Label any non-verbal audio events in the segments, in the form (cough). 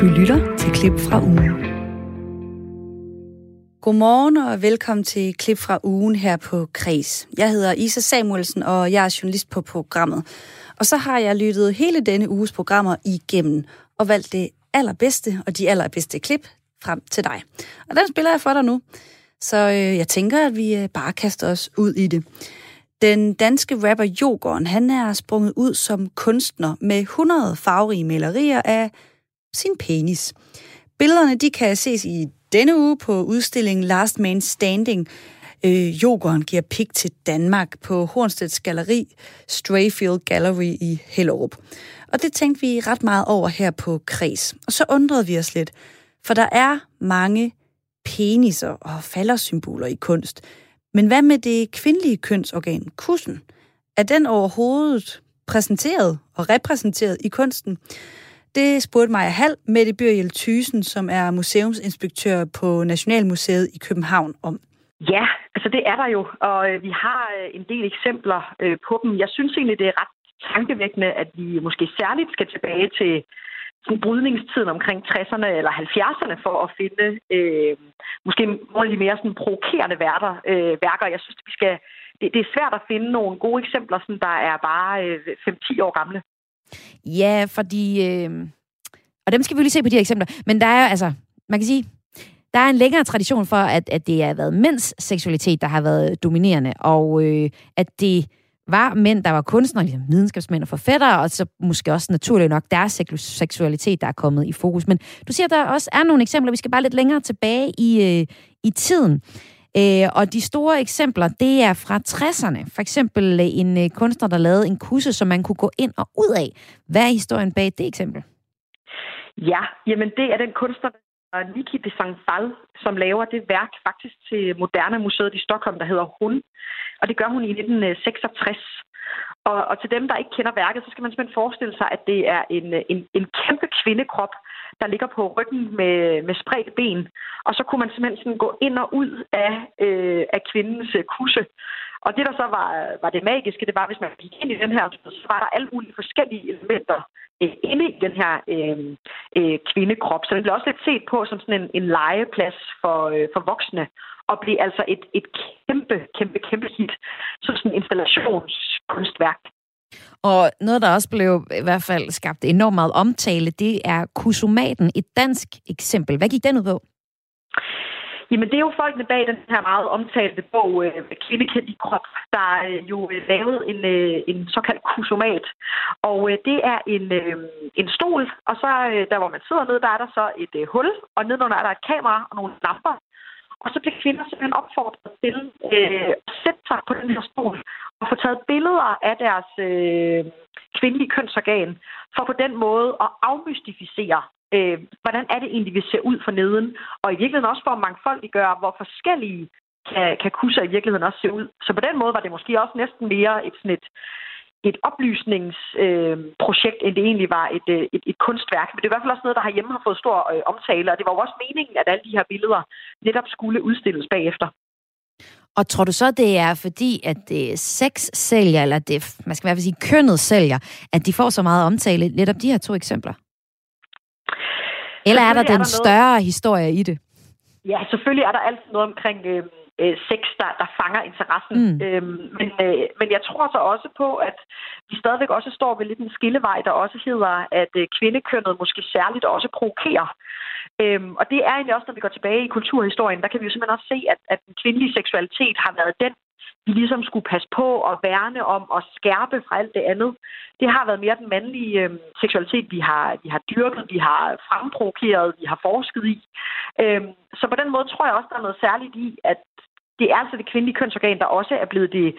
Du lytter til klip fra ugen. Godmorgen og velkommen til klip fra ugen her på Kres. Jeg hedder Isa Samuelsen, og jeg er journalist på programmet. Og så har jeg lyttet hele denne uges programmer igennem og valgt det allerbedste og de allerbedste klip frem til dig. Og den spiller jeg for dig nu. Så øh, jeg tænker, at vi øh, bare kaster os ud i det. Den danske rapper Jogorn, han er sprunget ud som kunstner med 100 farverige malerier af sin penis. Billederne de kan ses i denne uge på udstillingen Last Man Standing. Øh, Jokeren giver pik til Danmark på Hornstedts Galleri, Strayfield Gallery i Hellerup. Og det tænkte vi ret meget over her på Kres. Og så undrede vi os lidt, for der er mange peniser og faldersymboler i kunst. Men hvad med det kvindelige kønsorgan, kussen? Er den overhovedet præsenteret og repræsenteret i kunsten? Det spurgte Maja Hall, Mette Byrjel Thysen, som er museumsinspektør på Nationalmuseet i København om. Ja, altså det er der jo, og øh, vi har øh, en del eksempler øh, på dem. Jeg synes egentlig, det er ret tankevækkende, at vi måske særligt skal tilbage til brydningstiden omkring 60'erne eller 70'erne for at finde øh, måske nogle af de mere sådan provokerende værter, øh, værker. Jeg synes, vi skal, det, det er svært at finde nogle gode eksempler, sådan, der er bare øh, 5-10 år gamle. Ja, fordi... Øh, og dem skal vi lige se på de her eksempler. Men der er altså, man kan sige, der er en længere tradition for, at, at det har været mænds seksualitet, der har været dominerende, og øh, at det var mænd, der var kunstnere, ligesom videnskabsmænd og forfattere, og så måske også naturligt nok deres seksualitet, der er kommet i fokus. Men du siger, der også er nogle eksempler, vi skal bare lidt længere tilbage i, øh, i tiden. Øh, og de store eksempler, det er fra 60'erne. For eksempel øh, en øh, kunstner, der lavede en kusse, som man kunne gå ind og ud af. Hvad er historien bag det eksempel? Ja, jamen det er den kunstner, Niki de Sangfal, som laver det værk faktisk til Moderne Museet i Stockholm, der hedder Hun. Og det gør hun i 1966. Og, og til dem, der ikke kender værket, så skal man simpelthen forestille sig, at det er en, øh, en, en kæmpe kvindekrop, der ligger på ryggen med, med spredt ben. Og så kunne man simpelthen sådan gå ind og ud af, øh, af kvindens øh, kusse. Og det, der så var, var det magiske, det var, hvis man gik ind i den her, så var der alle mulige forskellige elementer øh, inde i den her øh, øh, kvindekrop. Så den blev også lidt set på som sådan en, en legeplads for, øh, for voksne, og blev altså et, et kæmpe, kæmpe, kæmpe hit. Så sådan en installationskunstværk. Og noget, der også blev i hvert fald skabt enormt meget omtale, det er kusumaten, et dansk eksempel. Hvad gik den ud på? Jamen, det er jo folkene bag den her meget omtalte bog, øh, Kvindekendt i krop, der øh, jo øh, lavede en, øh, en såkaldt kusomat. Og det er en, en stol, og så der, hvor man sidder ned, der er der så et hul, og nedenunder er der et kamera og nogle lamper. Og så bliver kvinder simpelthen opfordret til øh, at sætte sig på den her stol og få taget billeder af deres øh, kvindelige kønsorgan, for på den måde at afmystificere øh, hvordan er det egentlig, vi ser ud for neden? Og i virkeligheden også for at mangfoldiggøre, hvor forskellige kan, kan kusser i virkeligheden også se ud. Så på den måde var det måske også næsten mere et, sådan et, et oplysningsprojekt, øh, end det egentlig var et, øh, et, et kunstværk. Men det er i hvert fald også noget, der herhjemme har fået stor øh, omtale, og det var jo også meningen, at alle de her billeder netop skulle udstilles bagefter. Og tror du så, det er fordi, at det sex sælger, eller det, man skal i hvert fald sige kønnet sælger, at de får så meget omtale, netop de her to eksempler? Eller er der den er der større historie i det? Ja, selvfølgelig er der altid noget omkring øh, øh, sex, der, der fanger interessen. Mm. Øhm, men, øh, men jeg tror så også på, at vi stadigvæk også står ved lidt en skillevej, der også hedder, at øh, kvindekønnet måske særligt også provokerer. Øhm, og det er egentlig også, når vi går tilbage i kulturhistorien, der kan vi jo simpelthen også se, at, at den kvindelige seksualitet har været den, vi ligesom skulle passe på og værne om og skærpe fra alt det andet. Det har været mere den mandlige øh, seksualitet, vi har, vi har dyrket, vi har fremprovokeret, vi har forsket i. Øh, så på den måde tror jeg også, der er noget særligt i, at det er altså det kvindelige kønsorgan, der også er blevet det,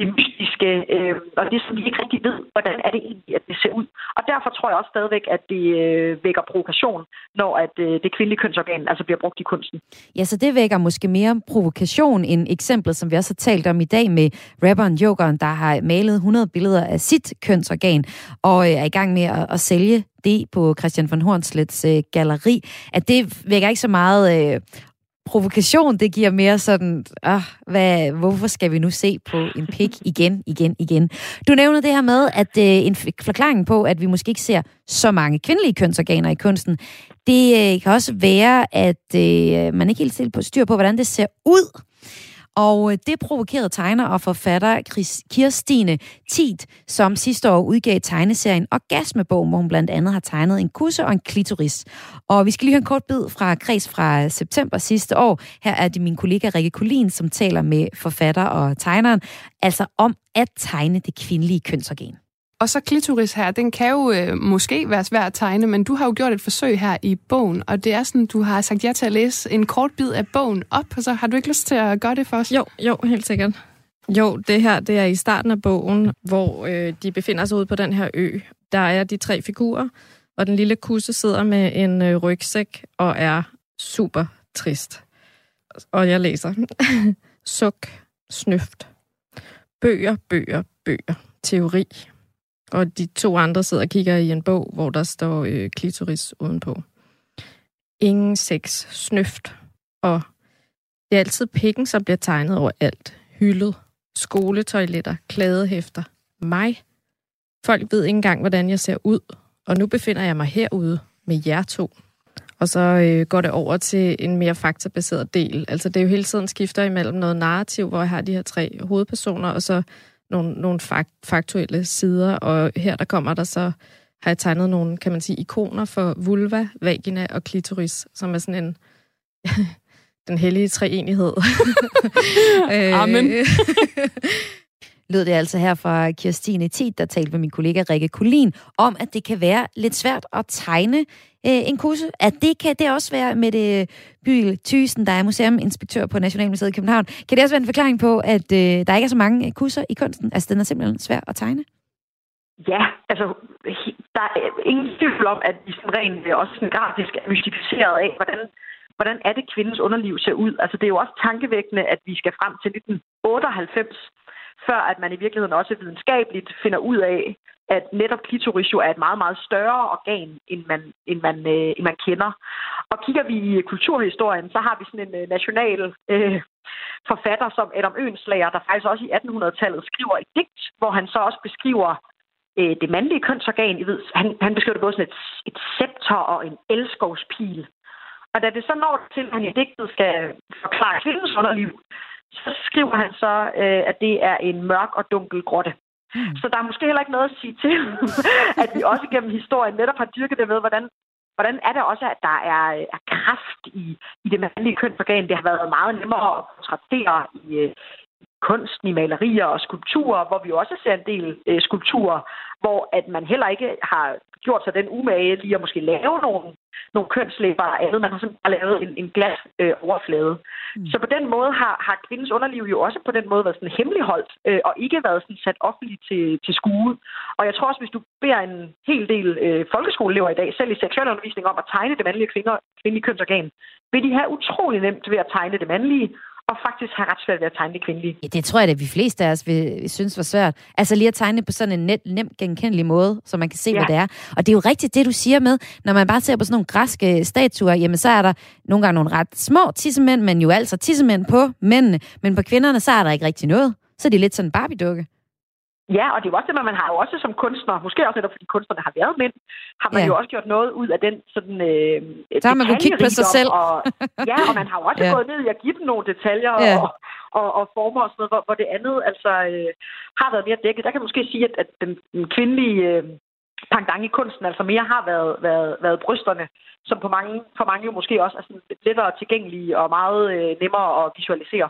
det mystiske, øh, og det, som vi ikke rigtig ved, hvordan er det egentlig, at det ser ud. Og derfor tror jeg også stadigvæk, at det øh, vækker provokation, når at, øh, det kvindelige kønsorgan altså bliver brugt i kunsten. Ja, så det vækker måske mere provokation end eksemplet, som vi også har talt om i dag med rapperen Jokeren, der har malet 100 billeder af sit kønsorgan og øh, er i gang med at, at sælge det på Christian von Hornslets øh, galleri, at det vækker ikke så meget øh, provokation, det giver mere sådan, ah, hvad, hvorfor skal vi nu se på en pik igen, igen, igen? Du nævner det her med, at øh, en forklaring på, at vi måske ikke ser så mange kvindelige kønsorganer i kunsten, det øh, kan også være, at øh, man ikke helt selv på styr på, hvordan det ser ud. Og øh, det provokerede tegner og forfatter Kirstine Tit, som sidste år udgav tegneserien Orgasmebog, hvor hun blandt andet har tegnet en kusse og en klitoris. Og vi skal lige høre en kort bid fra Kreds fra september sidste år. Her er det min kollega Rikke Kulin, som taler med forfatter og tegneren, altså om at tegne det kvindelige kønsorgan. Og så klitoris her, den kan jo øh, måske være svær at tegne, men du har jo gjort et forsøg her i bogen, og det er sådan, du har sagt ja til at læse en kort bid af bogen op, og så har du ikke lyst til at gøre det for os? Jo, jo, helt sikkert. Jo, det her det er i starten af bogen, hvor øh, de befinder sig ude på den her ø. Der er de tre figurer, og den lille kusse sidder med en øh, rygsæk og er super trist. Og jeg læser. (laughs) Suk, snøft. Bøger, bøger, bøger. Teori, og de to andre sidder og kigger i en bog, hvor der står øh, klitoris udenpå. Ingen sex, snøft. Og det er altid pikken, som bliver tegnet over alt. Hyldet, skoletoiletter, klædehæfter. Mig. Folk ved ikke engang, hvordan jeg ser ud. Og nu befinder jeg mig herude med jer to. Og så øh, går det over til en mere faktabaseret del. Altså det er jo hele tiden skifter imellem noget narrativ, hvor jeg har de her tre hovedpersoner, og så nogle, nogle fakt, faktuelle sider, og her der kommer der så, har jeg tegnet nogle, kan man sige, ikoner for vulva, vagina og klitoris, som er sådan en, (laughs) den hellige treenighed. (laughs) Amen. (laughs) lød det altså her fra Kirstine Tiet, der talte med min kollega Rikke Kulin, om at det kan være lidt svært at tegne øh, en kusse. At det kan det også være med det Byl Thysen, der er museuminspektør på Nationalmuseet i København. Kan det også være en forklaring på, at øh, der ikke er så mange øh, kusser i kunsten? Altså, den er simpelthen svær at tegne? Ja, altså, der er ingen tvivl om, at vi sådan rent øh, også sådan grafisk er mystificeret af, hvordan, hvordan er det, kvindens underliv ser ud. Altså, det er jo også tankevækkende, at vi skal frem til 1998, før at man i virkeligheden også videnskabeligt finder ud af, at netop klitoris jo er et meget, meget større organ, end man, end man, øh, end man kender. Og kigger vi i kulturhistorien, så har vi sådan en øh, national øh, forfatter som Adam Øenslager, der faktisk også i 1800-tallet skriver et digt, hvor han så også beskriver øh, det mandlige kønsorgan. I ved, han, han beskriver det både sådan et, et scepter og en elskovspil. Og da det så når til, at han i digtet skal forklare kvindens underliv, så skriver han så, øh, at det er en mørk og dunkel grotte. Mm. Så der er måske heller ikke noget at sige til, (laughs) at vi også gennem historien netop har dyrket det med, hvordan, hvordan er det også, at der er, er kraft i, i det mandlige kønsorgan. Det har været meget nemmere at portrættere i, øh, kunsten i malerier og skulpturer, hvor vi også ser en del øh, skulpturer, hvor at man heller ikke har gjort sig den umage lige at måske lave nogle, nogle kønslæber og andet. Man har simpelthen bare lavet en, en glas øh, overflade. Mm. Så på den måde har, har kvindens underliv jo også på den måde været sådan hemmeligholdt, øh, og ikke været sådan sat offentligt til, til skue. Og jeg tror også, hvis du beder en hel del øh, folkeskoleelever i dag, selv i seksualundervisning, om at tegne det mandlige kvinder, kvindelige kønsorgan, vil de have utrolig nemt ved at tegne det mandlige, og faktisk har ret svært ved at tegne det kvindelige. Ja, det tror jeg, at vi fleste af os vil synes var svært. Altså lige at tegne på sådan en net, nemt genkendelig måde, så man kan se, ja. hvad det er. Og det er jo rigtigt, det du siger med, når man bare ser på sådan nogle græske statuer, jamen så er der nogle gange nogle ret små tissemænd, men jo altså tissemænd på mændene. Men på kvinderne, så er der ikke rigtig noget. Så er de lidt sådan en Barbie-dukke. Ja, og det er jo også det, man har jo også som kunstner, måske også netop fordi kunstnerne har været mænd, har man ja. jo også gjort noget ud af den sådan øh, Så har man kunne kigge på sig selv. og, (laughs) ja, og man har jo også ja. gået ned i at give dem nogle detaljer ja. og, og, og former og sådan noget, hvor, hvor det andet altså øh, har været mere dækket. Der kan man måske sige, at, at den, den kvindelige øh, pangdang i kunsten altså mere har været, været, været brysterne, som på mange, for mange jo måske også er sådan lidt lettere tilgængelige og meget øh, nemmere at visualisere.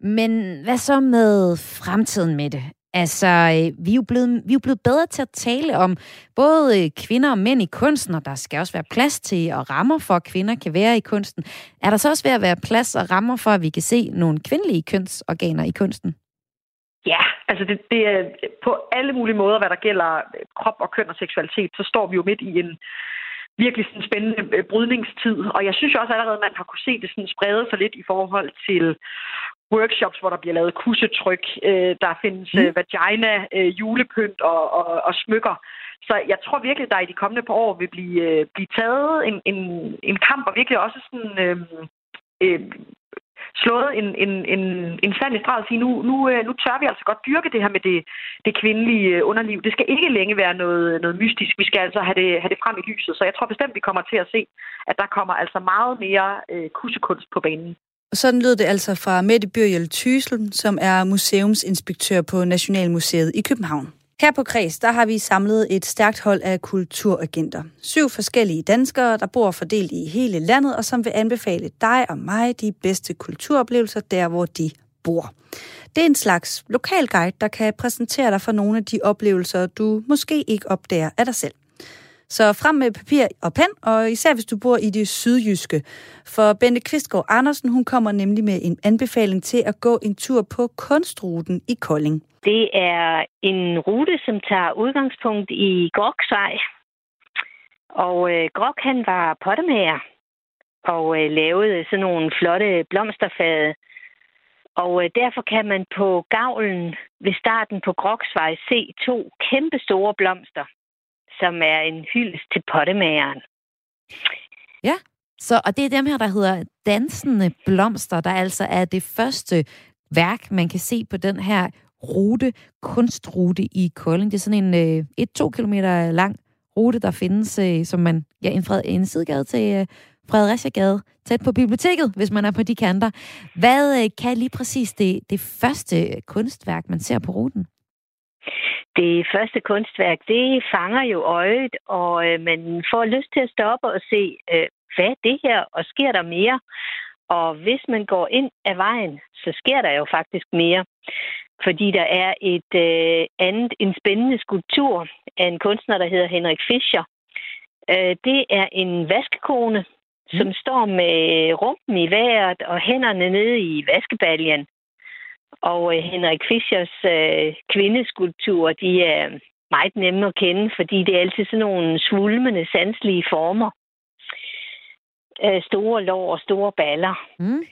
Men hvad så med fremtiden med det? Altså, øh, vi er, jo blevet, vi er jo blevet bedre til at tale om både øh, kvinder og mænd i kunsten, og der skal også være plads til og rammer for, at kvinder kan være i kunsten. Er der så også ved at være plads og rammer for, at vi kan se nogle kvindelige kønsorganer i kunsten? Ja, altså det, det er på alle mulige måder, hvad der gælder øh, krop og køn og seksualitet, så står vi jo midt i en virkelig sådan spændende brydningstid. Og jeg synes også allerede, at man har kunne se det sådan sprede sig lidt i forhold til workshops, hvor der bliver lavet kussetryk. Øh, der findes mm. øh, vagina, øh, julepynt og, og, og smykker. Så jeg tror virkelig, der i de kommende par år vil blive, øh, blive taget en, en, en kamp, og virkelig også sådan... Øh, øh, slået en, en, en, en sand i streg og sige, nu, nu, øh, nu tør vi altså godt dyrke det her med det, det kvindelige øh, underliv. Det skal ikke længe være noget, noget mystisk. Vi skal altså have det, have det frem i lyset. Så jeg tror bestemt, vi kommer til at se, at der kommer altså meget mere øh, kussekunst på banen. Sådan lød det altså fra Mette Byrjel Tysel, som er museumsinspektør på Nationalmuseet i København. Her på Kreds, der har vi samlet et stærkt hold af kulturagenter. Syv forskellige danskere, der bor fordelt i hele landet, og som vil anbefale dig og mig de bedste kulturoplevelser der, hvor de bor. Det er en slags lokalguide, der kan præsentere dig for nogle af de oplevelser, du måske ikke opdager af dig selv. Så frem med papir og pen, og især hvis du bor i det sydjyske. For Bente Kvistgaard Andersen, hun kommer nemlig med en anbefaling til at gå en tur på kunstruten i Kolding. Det er en rute, som tager udgangspunkt i Groksvej. Og øh, Grok, han var pottemager og øh, lavede sådan nogle flotte blomsterfade. Og øh, derfor kan man på gavlen ved starten på Groksvej se to kæmpe store blomster, som er en hyldest til pottemageren. Ja, så, og det er dem her, der hedder Dansende Blomster, der altså er det første værk, man kan se på den her rute, kunstrute i Kolding. Det er sådan en 1-2 øh, km lang rute, der findes, øh, som man, ja, en, fred, en sidegade til øh, Fredericia tæt på biblioteket, hvis man er på de kanter. Hvad øh, kan lige præcis det, det første kunstværk, man ser på ruten? Det første kunstværk, det fanger jo øjet, og øh, man får lyst til at stoppe og se, øh, hvad er det her, og sker der mere? Og hvis man går ind ad vejen, så sker der jo faktisk mere. Fordi der er et øh, andet, en spændende skulptur af en kunstner, der hedder Henrik Fischer. Øh, det er en vaskekone, mm. som står med rumpen i vejret og hænderne nede i vaskebaljen. Og øh, Henrik Fischers øh, kvindeskulpturer, de er meget nemme at kende, fordi det er altid sådan nogle svulmende, sanselige former. Øh, store lår og store baller. Mm.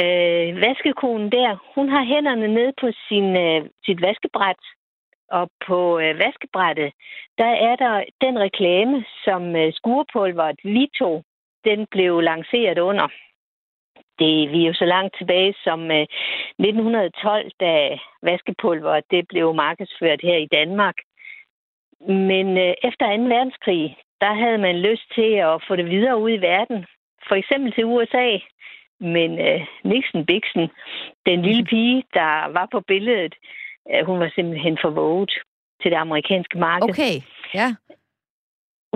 Øh, vaskekonen der, hun har hænderne nede på sin, øh, sit vaskebræt, og på øh, vaskebrættet, der er der den reklame, som øh, skurpulveret Vito, den blev lanceret under det, vi er jo så langt tilbage som øh, 1912, da vaskepulver det blev markedsført her i Danmark. Men øh, efter 2. verdenskrig, der havde man lyst til at få det videre ud i verden. For eksempel til USA. Men øh, Nixon Bixen, den lille mhm. pige, der var på billedet, øh, hun var simpelthen for våget til det amerikanske marked. Okay, ja.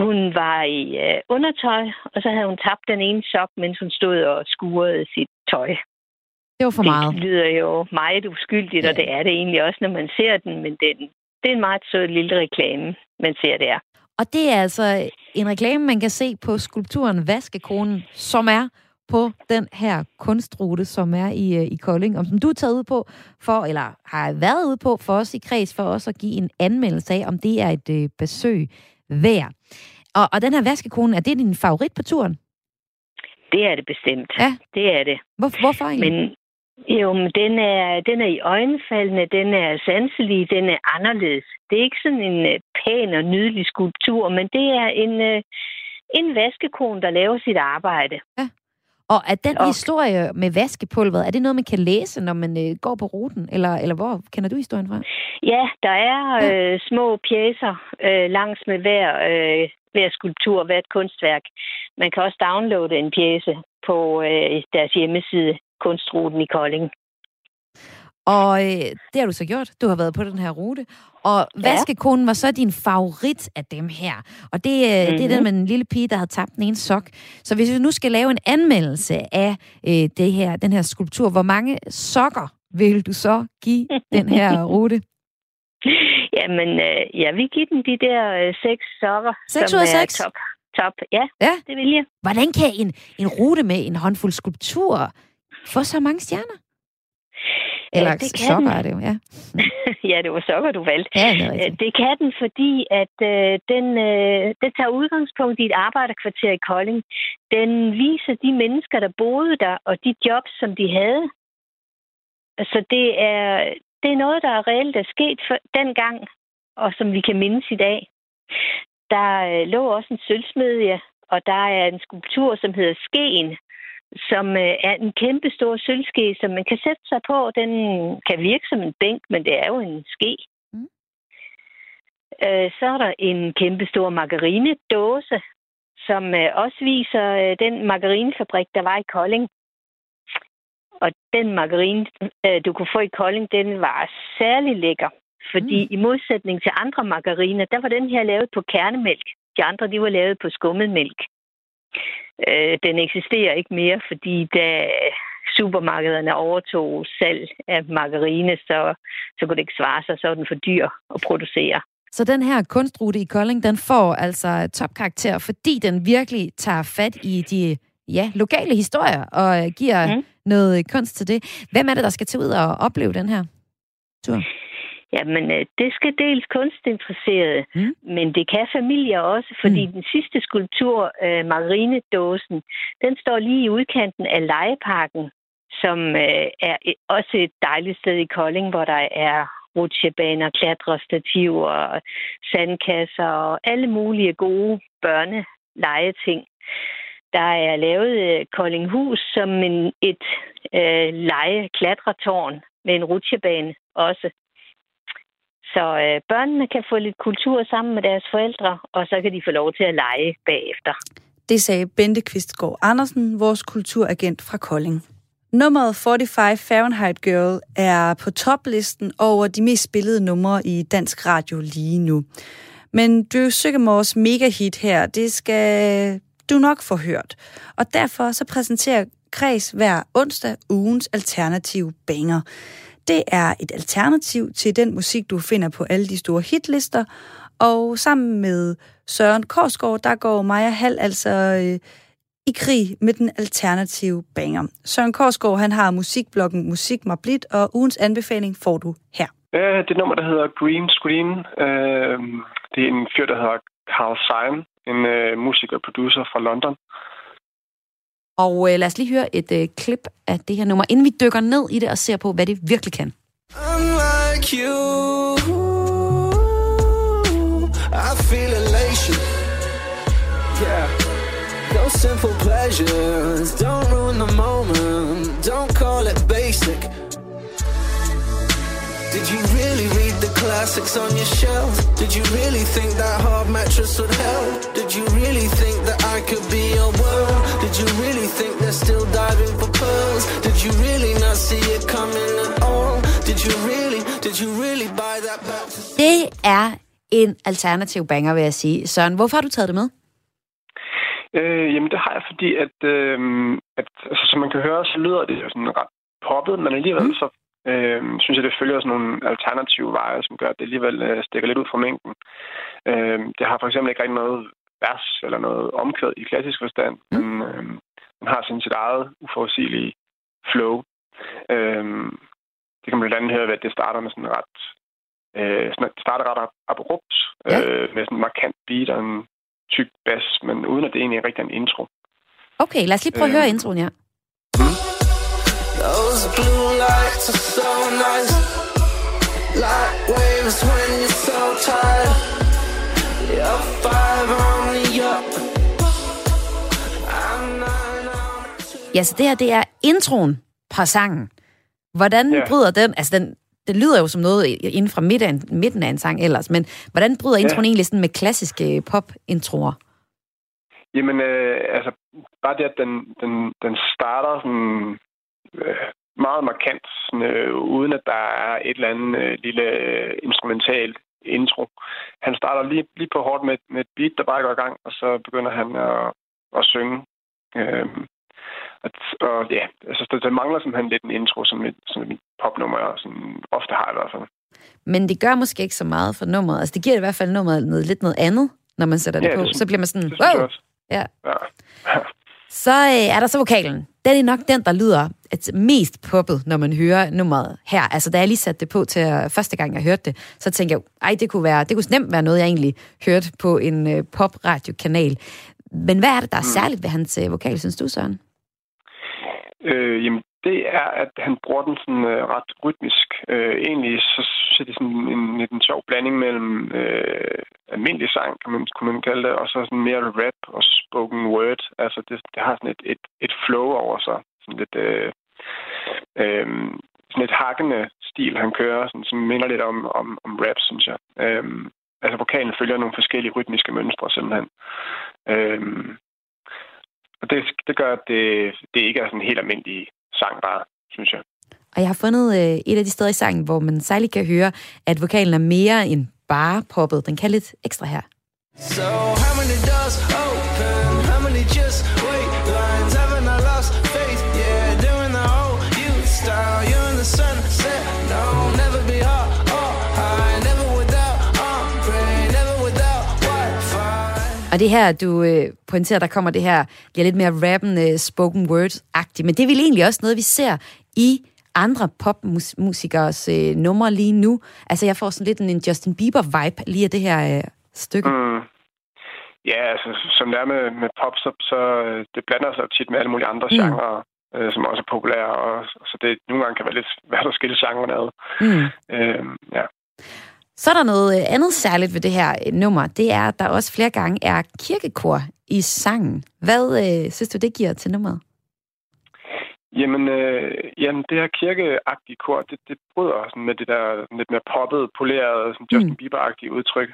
Hun var i øh, undertøj, og så havde hun tabt den ene sok, mens hun stod og skurede sit tøj. Det var for det meget. Det lyder jo meget uskyldigt, ja. og det er det egentlig også, når man ser den, men den, det er en meget sød lille reklame, man ser der. Og det er altså en reklame, man kan se på skulpturen Vaskekonen, som er på den her kunstrute, som er i, øh, i Kolding, om som du er taget ud på, for, eller har været ude på for os i kreds, for os at give en anmeldelse af, om det er et øh, besøg værd. Og, og den her vaskekone, er det din favorit på turen? Det er det bestemt. Ja. Det er det. Hvor, hvorfor egentlig? Men jo, men den er, den er i øjenfaldende, den er sanselig, den er anderledes. Det er ikke sådan en uh, pæn og nydelig skulptur, men det er en, uh, en vaskekone, der laver sit arbejde. Ja. Og er den og... historie med vaskepulveret, er det noget, man kan læse, når man øh, går på ruten? Eller, eller hvor kender du historien fra? Ja, der er øh, små pjæser øh, langs med hver, øh, hver skulptur, hvert kunstværk. Man kan også downloade en pjæse på øh, deres hjemmeside, Kunstruten i Kolding. Og øh, det har du så gjort. Du har været på den her rute. Og ja. vaskekonen var så din favorit af dem her. Og det, øh, mm-hmm. det er den mhm. med den lille pige, der har tabt den ene sok. Så hvis vi nu skal lave en anmeldelse af øh, det her, den her skulptur, hvor mange sokker vil du så give den her (laughs) rute? Jamen, øh, jeg vil give den de der øh, seks sokker. 6 ud af 6? Top. top. Ja, ja, det vil jeg. Hvordan kan en, en rute med en håndfuld skulptur få så mange stjerner? Eller ja, det sokker den. er det jo, ja. (laughs) ja, det var sokker, du valgte. Ja, det, er det kan den, fordi at øh, den, øh, den tager udgangspunkt i et arbejderkvarter i Kolding. Den viser de mennesker, der boede der, og de jobs, som de havde. Så det er, det er noget, der er reelt er sket for, dengang, og som vi kan mindes i dag. Der øh, lå også en sølvsmedje, og der er en skulptur, som hedder Skeen, som øh, er en kæmpe stor sølvske, som man kan sætte sig på. Den kan virke som en bænk, men det er jo en ske. Mm. Øh, så er der en kæmpe stor margarinedåse, som øh, også viser den margarinefabrik, der var i Kolding. Og den margarine, du kunne få i Kolding, den var særlig lækker. Fordi mm. i modsætning til andre margariner, der var den her lavet på kernemælk. De andre, de var lavet på skummelmælk. Øh, den eksisterer ikke mere, fordi da supermarkederne overtog salg af margarine, så, så kunne det ikke svare sig, så var den for dyr at producere. Så den her kunstrute i Kolding, den får altså topkarakter, fordi den virkelig tager fat i de ja, lokale historier og giver mm. noget kunst til det. Hvem er det, der skal til ud og opleve den her tur? Jamen, øh, det skal dels kunstinteresserede, mm. men det kan familier også, fordi mm. den sidste skulptur, øh, Marinedåsen, den står lige i udkanten af legeparken, som øh, er også et dejligt sted i Kolding, hvor der er rutsjebaner, klatrestativer, sandkasser og alle mulige gode børnelejeting. Der er lavet øh, Koldinghus som en, et øh, leje-klatretårn med en rutsjebane også. Så øh, børnene kan få lidt kultur sammen med deres forældre, og så kan de få lov til at lege bagefter. Det sagde Bente Kvistgaard Andersen, vores kulturagent fra Kolding. Nummeret 45 Fahrenheit Girl er på toplisten over de mest spillede numre i dansk radio lige nu. Men Drew Sycamores mega-hit her, det skal du nok få hørt. Og derfor så præsenterer Kreds hver onsdag ugens alternative banger. Det er et alternativ til den musik, du finder på alle de store hitlister. Og sammen med Søren Korsgaard, der går Maja Hall altså øh, i krig med den alternative banger. Søren Korsgaard, han har musikbloggen Musik mig blidt, og ugens anbefaling får du her. Ja, det nummer, der hedder Green Screen. Øh, det er en fyr, der hedder Carl Sagan, en øh, musiker og producer fra London. Og øh, lad os lige høre et øh, klip af det her nummer, inden vi dykker ned i det og ser på, hvad det virkelig kan. Unlike you, I feel elation. Yeah. Those simple pleasures don't ruin the moment. Don't call it basic. Did you really read the classics on your shelf? Did you really think that hard mattress would help? Did you really think that I could be your world? Did you really think they're still diving for pearls? Did you really not see it coming at all? Did you really, did you really buy that back? Det er en alternativ banger, vil jeg sige. Søren, hvorfor har du taget det med? Øh, jamen, det har jeg, fordi at, øh, at altså, som man kan høre, så lyder det jo sådan ret poppet, men alligevel mm. så øh, synes jeg, det følger sådan nogle alternative veje, som gør, at det alligevel øh, stikker lidt ud fra mængden. Øh, det har for eksempel ikke rigtig noget vers eller noget omkvæd i klassisk forstand, mm. men øh, man har sådan sit eget uforudsigelige flow. Øh, det kan man blandt andet høre ved, at det starter med sådan ret øh, sådan, det starter ret abrupt, ja. øh, med sådan en markant beat og en tyk bas, men uden at det egentlig er rigtig en intro. Okay, lad os lige prøve øh, at høre øh, introen, ja. Those blue lights are so nice. Like waves when you're so tired. You're five on the up. Ja, så det her, det er introen på sangen. Hvordan yeah. bryder den, altså den, det lyder jo som noget inden fra midten, midten af en sang ellers, men hvordan bryder introen egentlig sådan med klassiske pop-introer? Jamen, øh, altså, bare det, at den, den, den starter sådan øh, meget markant, øh, uden at der er et eller andet øh, lille øh, instrumentalt intro. Han starter lige, lige på hårdt med, med et beat, der bare går i gang, og så begynder han at, at synge. Øh, at, og ja, altså, det, det mangler simpelthen lidt en intro, som et, som et popnummer sådan, ofte har i hvert fald. Men det gør måske ikke så meget for nummeret. Altså, det giver i hvert fald nummeret noget, lidt noget andet, når man sætter det ja, på. Det, så bliver man sådan, wow! Ja. ja. (laughs) Så øh, er der så vokalen. Den er nok den, der lyder et mest poppet, når man hører nummeret her. Altså, da jeg lige satte det på til uh, første gang, jeg hørte det, så tænkte jeg, ej, det kunne, være, det kunne nemt være noget, jeg egentlig hørte på en uh, pop-radiokanal. Men hvad er det, der er mm. særligt ved hans uh, vokal, synes du, Søren? Øh, jamen, det er, at han bruger den sådan uh, ret rytmisk. Uh, egentlig så synes jeg, det er sådan en, en, en sjov blanding mellem uh, almindelig sang, kan man, kunne man kalde det, og så sådan mere rap og spoken word. Altså, det, det har sådan et, et, et flow over sig. Sådan lidt... Øh, øh, sådan et hakkende stil, han kører, sådan, som minder lidt om, om, om rap, synes jeg. Øh, altså, vokalen følger nogle forskellige rytmiske mønstre, simpelthen. Øh, og det, det gør, at det, det ikke er sådan en helt almindelig sang bare, synes jeg. Og jeg har fundet øh, et af de steder i sangen, hvor man særligt kan høre, at vokalen er mere end bare poppet. Den kan lidt ekstra her. So how many doors open? How many just wait lines? Haven't I lost faith? Yeah, doing the whole you style. You in the sunset. No, never be hot or high. Never without ombre. Never without Wi-Fi. Og det her, du øh, pointerer, der kommer det her, bliver lidt mere rappende, spoken word-agtigt. Men det er vel egentlig også noget, vi ser i andre popmusikers øh, numre lige nu. Altså, jeg får sådan lidt en Justin Bieber-vibe lige af det her øh, stykke. Mm. Ja, altså, som det er med, med pop, så, så øh, det blander sig tit med alle mulige andre mm. genrer, øh, som også er populære, og, så det nogle gange kan være lidt svært at skille genrerne ad. Mm. Øh, ja. Så er der noget øh, andet særligt ved det her øh, nummer. Det er, at der også flere gange er kirkekor i sangen. Hvad øh, synes du, det giver til nummeret? Jamen, øh, jamen det her kirkeagtige kor, det, det bryder sådan med det der lidt mere poppet, poleret, sådan Justin mm. Bieber-agtige udtryk.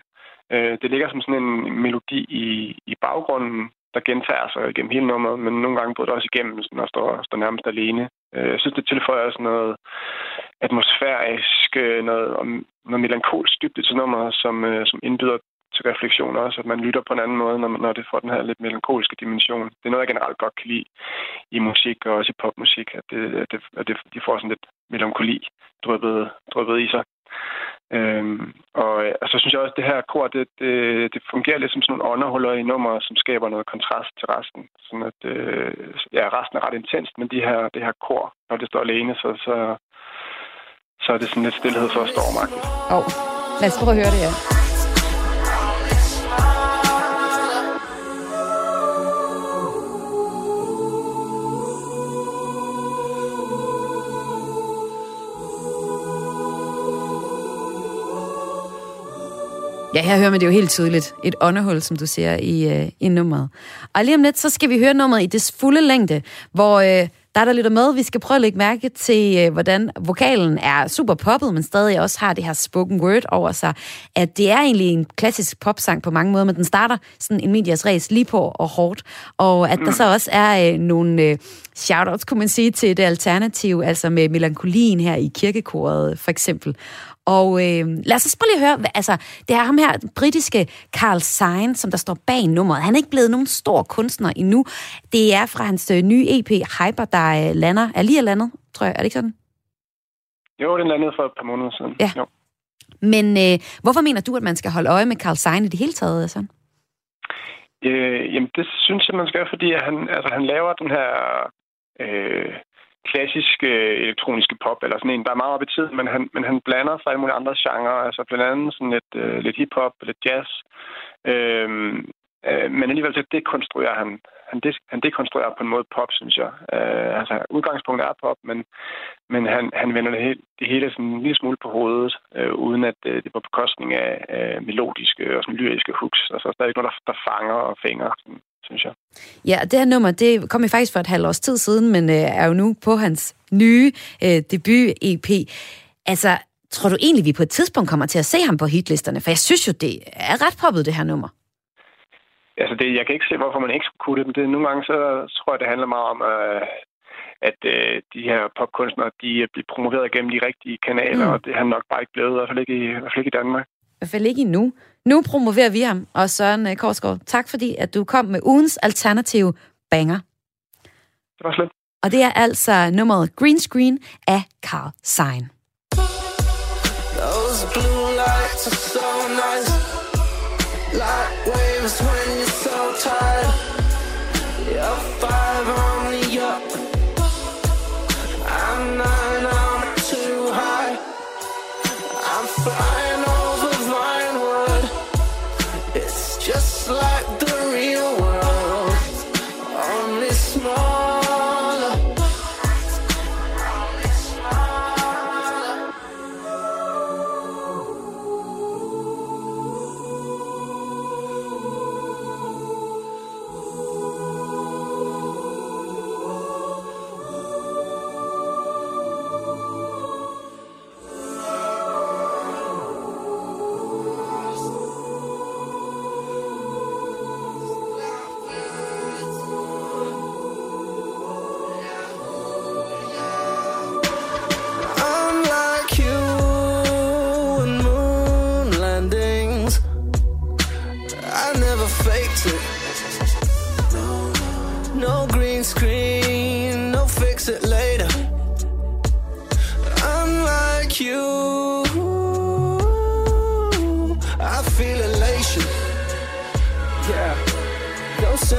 Øh, det ligger som sådan en melodi i, i baggrunden, der gentager sig gennem hele nummeret, men nogle gange bryder det også igennem, sådan, og står, står nærmest alene. Øh, jeg synes, det tilføjer sådan noget atmosfærisk, øh, noget, noget melankolsk dybde til nummeret, som, øh, som indbyder til refleksion også, at man lytter på en anden måde, når, man, når det får den her lidt melankolske dimension. Det er noget, jeg generelt godt kan lide i musik og også i popmusik, at, det, at, det, at det, de får sådan lidt melankoli drøbet, drøbet i sig. Øhm, og, øh, og så synes jeg også, at det her kor, det, det, det fungerer lidt som sådan nogle ånderhuller i nummer, som skaber noget kontrast til resten. Sådan at, øh, ja, resten er ret intenst, men de her, det her kor, når det står alene, så, så, så er det sådan lidt stillhed for stormagtigt. Åh, oh, lad os prøve at høre det, ja. Ja, her hører man det jo helt tydeligt. Et åndehul, som du ser i, øh, i nummeret. Og lige om lidt, så skal vi høre nummeret i dets fulde længde, hvor øh, der der lytter med, vi skal prøve at lægge mærke til, øh, hvordan vokalen er super poppet, men stadig også har det her spoken word over sig. At det er egentlig en klassisk popsang på mange måder, men den starter sådan en medias res lige på og hårdt. Og at der så også er øh, nogle øh, shoutouts, kunne man sige, til det alternativ, altså med melankolien her i kirkekoret for eksempel. Og øh, lad os prøve lige høre, altså, det er ham her, britiske Carl Sagan, som der står bag nummeret. Han er ikke blevet nogen stor kunstner endnu. Det er fra hans øh, nye EP, Hyper, der øh, lander, er lige landet, tror jeg. Er det ikke sådan? Jo, den landede for et par måneder siden. Ja. Jo. Men øh, hvorfor mener du, at man skal holde øje med Carl Sagan i det hele taget, altså? Øh, jamen, det synes jeg, man skal, fordi han, altså, han laver den her øh, klassiske øh, elektroniske pop, eller sådan en, der er meget op i tiden, men han, men han blander sig i mulige andre genrer, altså blandt andet sådan lidt, øh, lidt hiphop, lidt jazz. øh, øh, men alligevel så dekonstruerer han, han, de, han dekonstruerer på en måde pop, synes jeg. Øh, altså udgangspunktet er pop, men, men han, han vender det, hele, det hele sådan en lille smule på hovedet, øh, uden at øh, det er på bekostning af øh, melodiske og sådan lyriske hooks. Altså der er ikke noget, der, der fanger og fænger. Sådan synes jeg. Ja, det her nummer, det kom jo faktisk for et halvt års tid siden, men øh, er jo nu på hans nye øh, debut-EP. Altså, tror du egentlig, vi på et tidspunkt kommer til at se ham på hitlisterne? For jeg synes jo, det er ret poppet, det her nummer. Altså, det, jeg kan ikke se, hvorfor man ikke skulle kunne det, men det, nogle gange så tror jeg, det handler meget om, øh, at øh, de her popkunstnere, de bliver promoveret gennem de rigtige kanaler, mm. og det har nok bare ikke blevet, i hvert fald ikke i, hvert fald ikke i Danmark. I hvert fald ikke endnu. Nu promoverer vi ham, og Søren øh, Korsgaard, tak fordi, at du kom med ugens alternative banger. Det var slet. Og det er altså nummeret Green Screen af Carl Sein. Those blue lights are so nice Like waves when you're so tired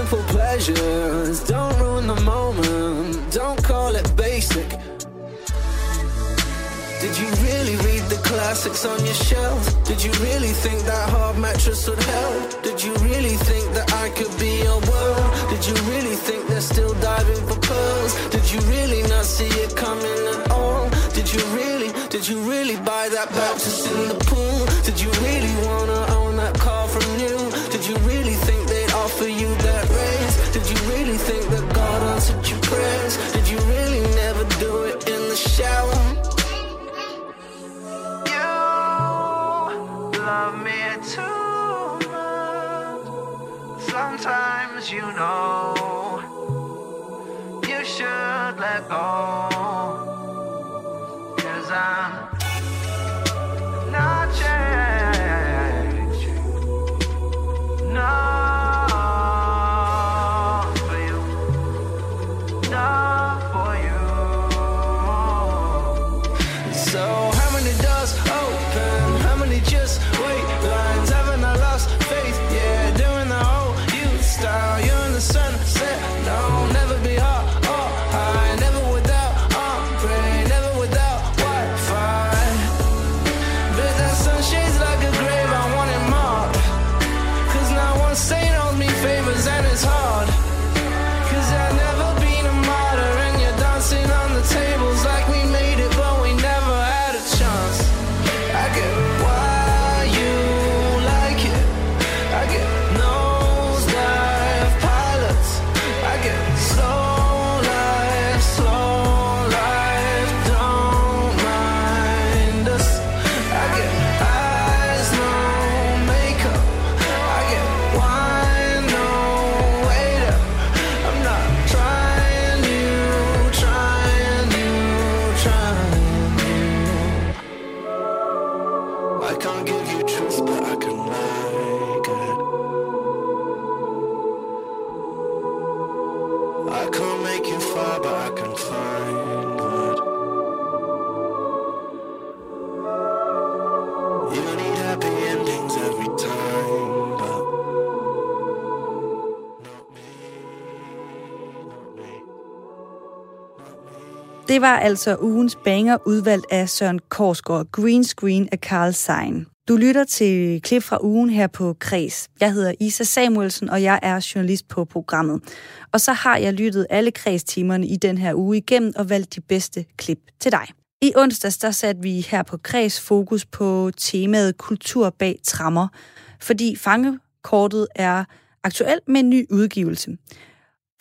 Simple pleasures don't ruin the moment. Don't call it basic. Did you really read the classics on your shelf? Did you really think that hard mattress would help? Did you really think that I could be your world? Did you really think they're still diving for pearls? Did you really not see it coming at all? Did you really, did you really buy that Baptist in the pool? Did you really wanna know you should let go. Det var altså ugens banger udvalgt af Søren Korsgaard, Green Screen af Carl Sein. Du lytter til klip fra ugen her på Kres. Jeg hedder Isa Samuelsen, og jeg er journalist på programmet. Og så har jeg lyttet alle Kres-timerne i den her uge igennem og valgt de bedste klip til dig. I onsdags der satte vi her på Kres fokus på temaet kultur bag trammer, fordi fangekortet er aktuelt med en ny udgivelse.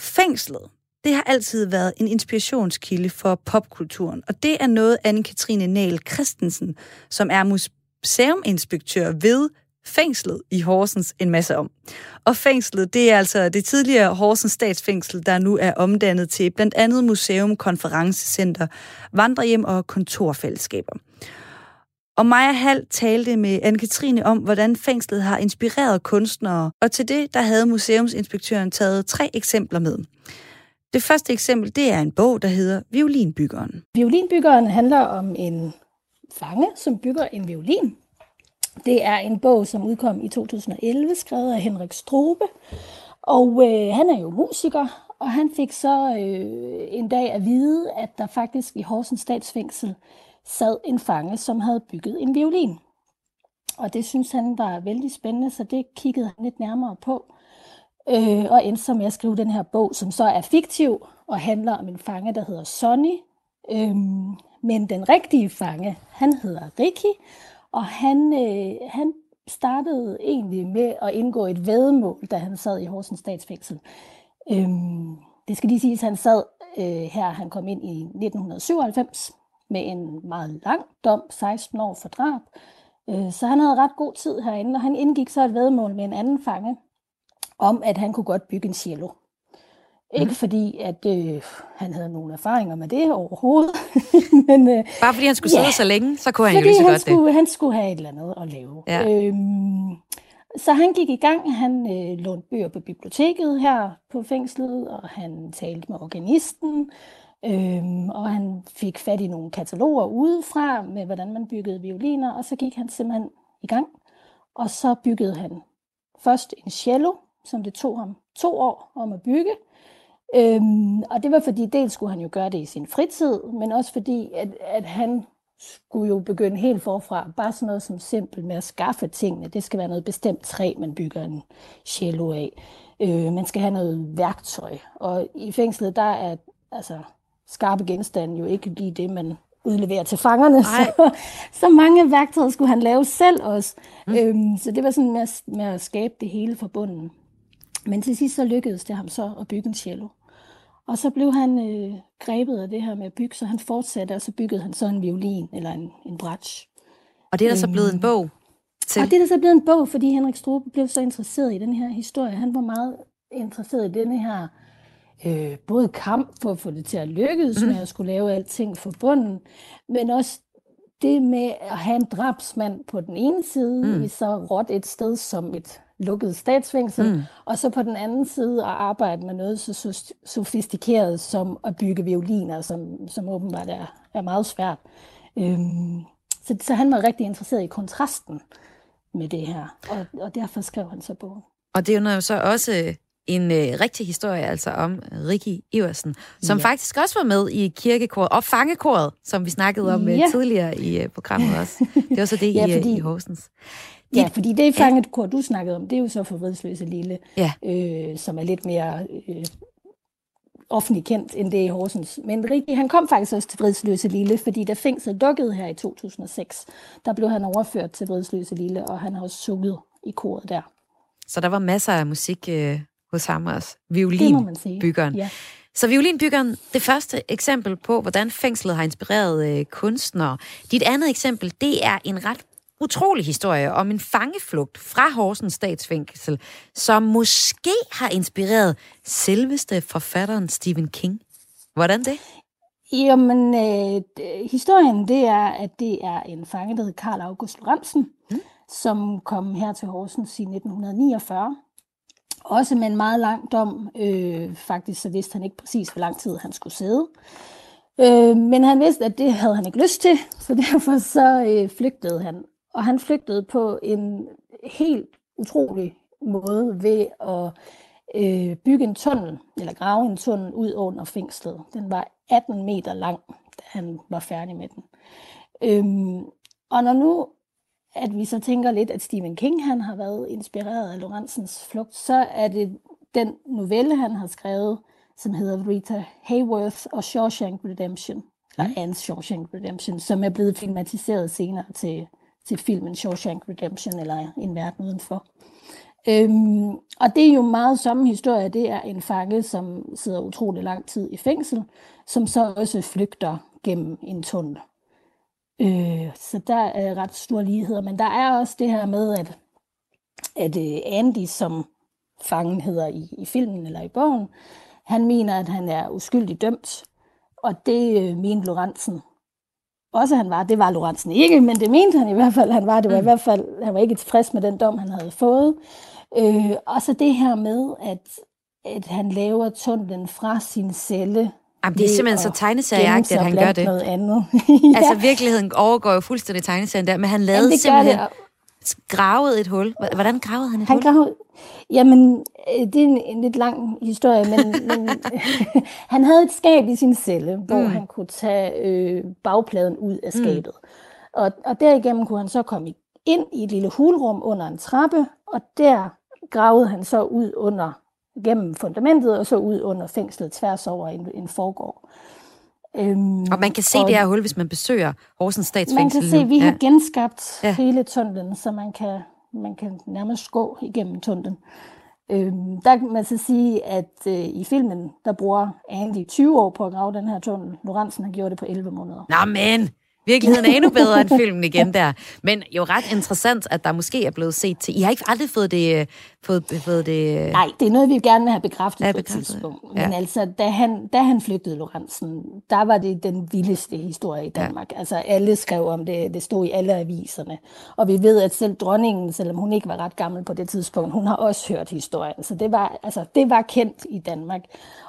Fængslet, det har altid været en inspirationskilde for popkulturen, og det er noget Anne-Katrine Nahl Christensen, som er museuminspektør ved fængslet i Horsens en masse om. Og fængslet, det er altså det tidligere Horsens statsfængsel, der nu er omdannet til blandt andet museum, konferencecenter, vandrehjem og kontorfællesskaber. Og Maja Hall talte med Anne-Katrine om, hvordan fængslet har inspireret kunstnere, og til det, der havde museumsinspektøren taget tre eksempler med. Det første eksempel, det er en bog, der hedder Violinbyggeren. Violinbyggeren handler om en fange, som bygger en violin. Det er en bog, som udkom i 2011, skrevet af Henrik Strobe. Og øh, han er jo musiker, og han fik så øh, en dag at vide, at der faktisk i Horsens statsfængsel sad en fange, som havde bygget en violin. Og det synes han var vældig spændende, så det kiggede han lidt nærmere på. Øh, og endte så med at skrive den her bog, som så er fiktiv og handler om en fange, der hedder Sonny. Øhm, men den rigtige fange, han hedder Ricky, og han, øh, han startede egentlig med at indgå et vedmål, da han sad i Horsens statsfængsel. Øhm, det skal lige siges, at han sad øh, her, han kom ind i 1997 med en meget lang dom, 16 år for drab. Øh, så han havde ret god tid herinde, og han indgik så et vedmål med en anden fange, om at han kunne godt bygge en cello. Ikke fordi, at øh, han havde nogle erfaringer med det overhovedet. (laughs) Men, øh, Bare fordi han skulle sidde Ja. så længe, så kunne han jo lige så han godt det. skulle, han skulle have et eller andet at lave. Ja. Øhm, så han gik i gang. Han øh, lånte bøger på biblioteket her på fængslet, og han talte med organisten. Øhm, og han fik fat i nogle kataloger udefra med, hvordan man byggede violiner, og så gik han simpelthen i gang. Og så byggede han først en cello, som det tog ham to år om at bygge. Øhm, og det var fordi, dels skulle han jo gøre det i sin fritid, men også fordi, at, at han skulle jo begynde helt forfra. Bare sådan noget som simpelt med at skaffe tingene. Det skal være noget bestemt træ, man bygger en cello af. Øh, man skal have noget værktøj. Og i fængslet, der er altså, skarpe genstande jo ikke lige det, man udleverer til fangerne. Så, (laughs) så mange værktøjer skulle han lave selv også. Mm. Øhm, så det var sådan med at, med at skabe det hele fra bunden. Men til sidst så lykkedes det ham så at bygge en cello. Og så blev han øh, grebet af det her med at bygge, så han fortsatte, og så byggede han så en violin eller en, en bratsch. Og det er der så blevet en bog til? Og det er der så blevet en bog, fordi Henrik Strupe blev så interesseret i den her historie. Han var meget interesseret i denne her øh, både kamp for at få det til at lykkes mm. med at skulle lave alting for bunden, men også det med at have en drabsmand på den ene side mm. i så råt et sted som et lukket statsfængsel, mm. og så på den anden side at arbejde med noget så sofistikeret som at bygge violiner, som, som åbenbart er, er meget svært. Øhm, så, så han var rigtig interesseret i kontrasten med det her, og, og derfor skrev han så bogen. Og det er jo så også en øh, rigtig historie altså om Ricky Iversen, som ja. faktisk også var med i kirkekoret og fangekoret, som vi snakkede om øh, ja. tidligere i øh, programmet også. Det var så det (laughs) ja, i, fordi, i Horsens. Dit, ja, fordi det fangekor, du snakkede om, det er jo så for Vridsløse Lille, ja. øh, som er lidt mere øh, offentligt kendt, end det i Horsens. Men Ricky, han kom faktisk også til Vridsløse Lille, fordi da fængslet dukkede her i 2006, der blev han overført til Vridsløse Lille, og han har også sunget i koret der. Så der var masser af musik øh, hos ham også. Violinbyggeren. Ja. Så violinbyggeren, det første eksempel på, hvordan fængslet har inspireret øh, kunstnere. Dit andet eksempel, det er en ret utrolig historie om en fangeflugt fra Horsens statsfængsel, som måske har inspireret selveste forfatteren Stephen King. Hvordan det? Jamen, øh, historien det er, at det er en fange, der hedder Karl August Lorentzen, mm. som kom her til Horsens i 1949 også med en meget lang dom. Øh, faktisk så vidste han ikke præcis, hvor lang tid han skulle sidde. Øh, men han vidste, at det havde han ikke lyst til, så (laughs) derfor så øh, flygtede han. Og han flygtede på en helt utrolig måde ved at øh, bygge en tunnel, eller grave en tunnel ud under fængslet. Den var 18 meter lang, da han var færdig med den. Øhm, og når nu at vi så tænker lidt, at Stephen King han har været inspireret af Lorentzens flugt, så er det den novelle, han har skrevet, som hedder Rita Hayworth og Shawshank Redemption, eller mm. Anne's Shawshank Redemption, som er blevet filmatiseret senere til, til filmen Shawshank Redemption, eller En verden udenfor. Øhm, og det er jo meget samme historie. Det er en fange, som sidder utrolig lang tid i fængsel, som så også flygter gennem en tunnel. Øh, så der er ret store ligheder. Men der er også det her med, at, at øh, Andy, som fangen hedder i, i filmen eller i bogen, han mener, at han er uskyldig dømt. Og det øh, mente Lorentzen også han var. Det var Lorentzen ikke, men det mente han i hvert fald, han var. Det var mm. i hvert fald, han var ikke tilfreds med den dom, han havde fået. Øh, og så det her med, at, at han laver tunnelen fra sin celle Jamen, det er simpelthen så tegneserieagtigt, at han gør det. Noget andet. (laughs) ja. Altså, virkeligheden overgår jo fuldstændig tegneserien der, men han lavede Jamen, simpelthen... Det. Gravede et hul. Hvordan gravede han et han hul? Gravede, jamen, øh, det er en, en lidt lang historie, men, (laughs) men (laughs) han havde et skab i sin celle, hvor mm. han kunne tage øh, bagpladen ud af mm. skabet. Mm. Og, og derigennem kunne han så komme ind i et lille hulrum under en trappe, og der gravede han så ud under gennem fundamentet og så ud under fængslet tværs over en, en forgård. Øhm, og man kan se det her hul, hvis man besøger Horsens statsfængsel. Man kan se, at vi har genskabt ja. hele tunnelen, så man kan, man kan nærmest gå igennem tunnelen. Øhm, der kan man så sige, at øh, i filmen, der bruger Andy 20 år på at grave den her tunnel. Lorentzen har gjort det på 11 måneder. Nå, men Virkeligheden er endnu bedre end filmen igen der. Men jo ret interessant, at der måske er blevet set til. I har ikke aldrig fået det, fået, fået det... Nej, det er noget, vi gerne vil have bekræftet Ja, på et bekræftet, tidspunkt. ja. Men altså, da han, da han flygtede Lorentzen, der var det den vildeste historie i Danmark. Ja. Altså, alle skrev om det, det stod i alle aviserne. Og vi ved, at selv dronningen, selvom hun ikke var ret gammel på det tidspunkt, hun har også hørt historien. Så det var, altså, det var kendt i Danmark.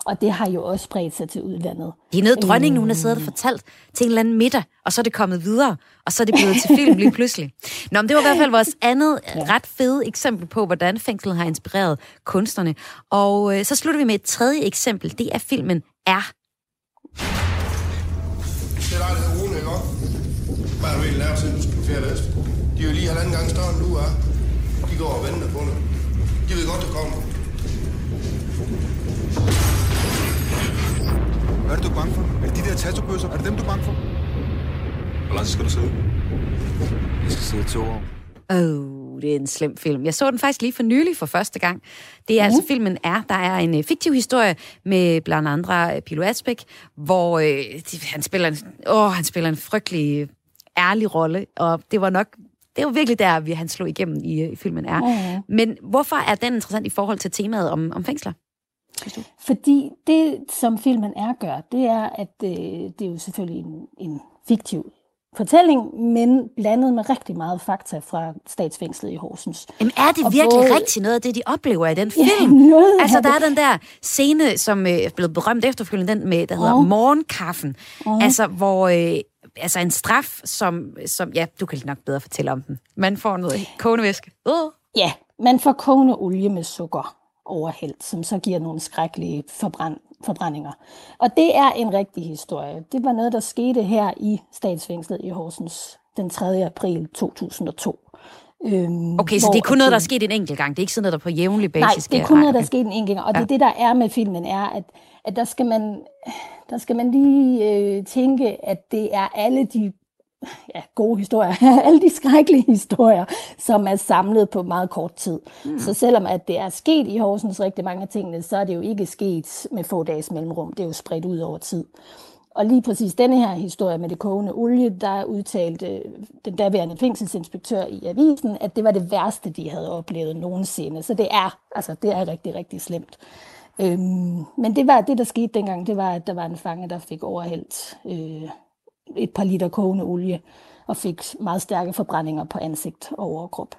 Og det har jo også spredt sig til udlandet. Det er noget, dronningen hun har siddet og fortalt til en eller anden middag, og så er det kommet videre, og så er det blevet til film lige pludselig. Nå, men det var i hvert fald vores andet ja. ret fede eksempel på, hvordan fængslet har inspireret kunstnerne. Og øh, så slutter vi med et tredje eksempel. Det er filmen Er. Det er dig, der hedder Rune, ikke også? Hvad har du egentlig lavet, siden du skulle på ferie vest? De er jo lige halvanden gang større, end du er. De går og venter på dig. De ved godt, du kommer. Hvad er det, du er bange for? Er det de der tattoo-bøsser? Er det dem, du er bange for? Hvor lang skal du sidde? Jeg skal sidde to år. Oh, det er en slem film. Jeg så den faktisk lige for nylig for første gang. Det er mm. altså filmen er, der er en øh, fiktiv historie med blandt andre øh, Pilo Asbæk, hvor øh, de, han, spiller en, åh, han spiller en frygtelig ærlig rolle, og det var nok det var virkelig der, vi han slog igennem i, i filmen er. Ja. Men hvorfor er den interessant i forhold til temaet om, om fængsler? Fordi det, som filmen er gør, det er, at øh, det er jo selvfølgelig en, en fiktiv fortælling, men blandet med rigtig meget fakta fra statsfængslet i Horsens. Jamen er det Og virkelig både- rigtigt noget af det, de oplever i den Ja, film? (laughs) noget af altså, der det. er den der scene, som øh, er blevet berømt efterfølgende, den med, der hedder Mhm. Morgenkaffen. Mhm. Altså, hvor... Øh, altså en straf, som, som... Ja, du kan nok bedre fortælle om den. Man får noget kogende væske. Uh. Ja, man får kogende olie med sukker overhældt, som så giver nogle skrækkelige forbrænd, forbrændinger. Og det er en rigtig historie. Det var noget, der skete her i statsfængslet i Horsens den 3. april 2002. Øhm, Okay, så det er kun noget, der er sket en enkelt gang. Det er ikke sådan noget, der på jævnlig Nej, basis det er kun noget, der er sket en enkelt gang. Og Ja. det det, der er med filmen, er, at, at der, skal man, der skal man lige øh, tænke, at det er alle de ja, gode historier, (laughs) alle de skrækkelige historier, som er samlet på meget kort tid. Mm. Så selvom at det er sket i Horsens rigtig mange af tingene, så er det jo ikke sket med få dages mellemrum. Det er jo spredt ud over tid. Og lige præcis denne her historie med det kogende olie, der udtalte den daværende fængselsinspektør i avisen, at det var det værste, de havde oplevet nogensinde. Så det er, altså, det er rigtig, rigtig slemt. Øhm, men det var det, der skete dengang, det var, at der var en fange, der fik overhældt øh, et par liter kogende olie og fik meget stærke forbrændinger på ansigt og overkrop.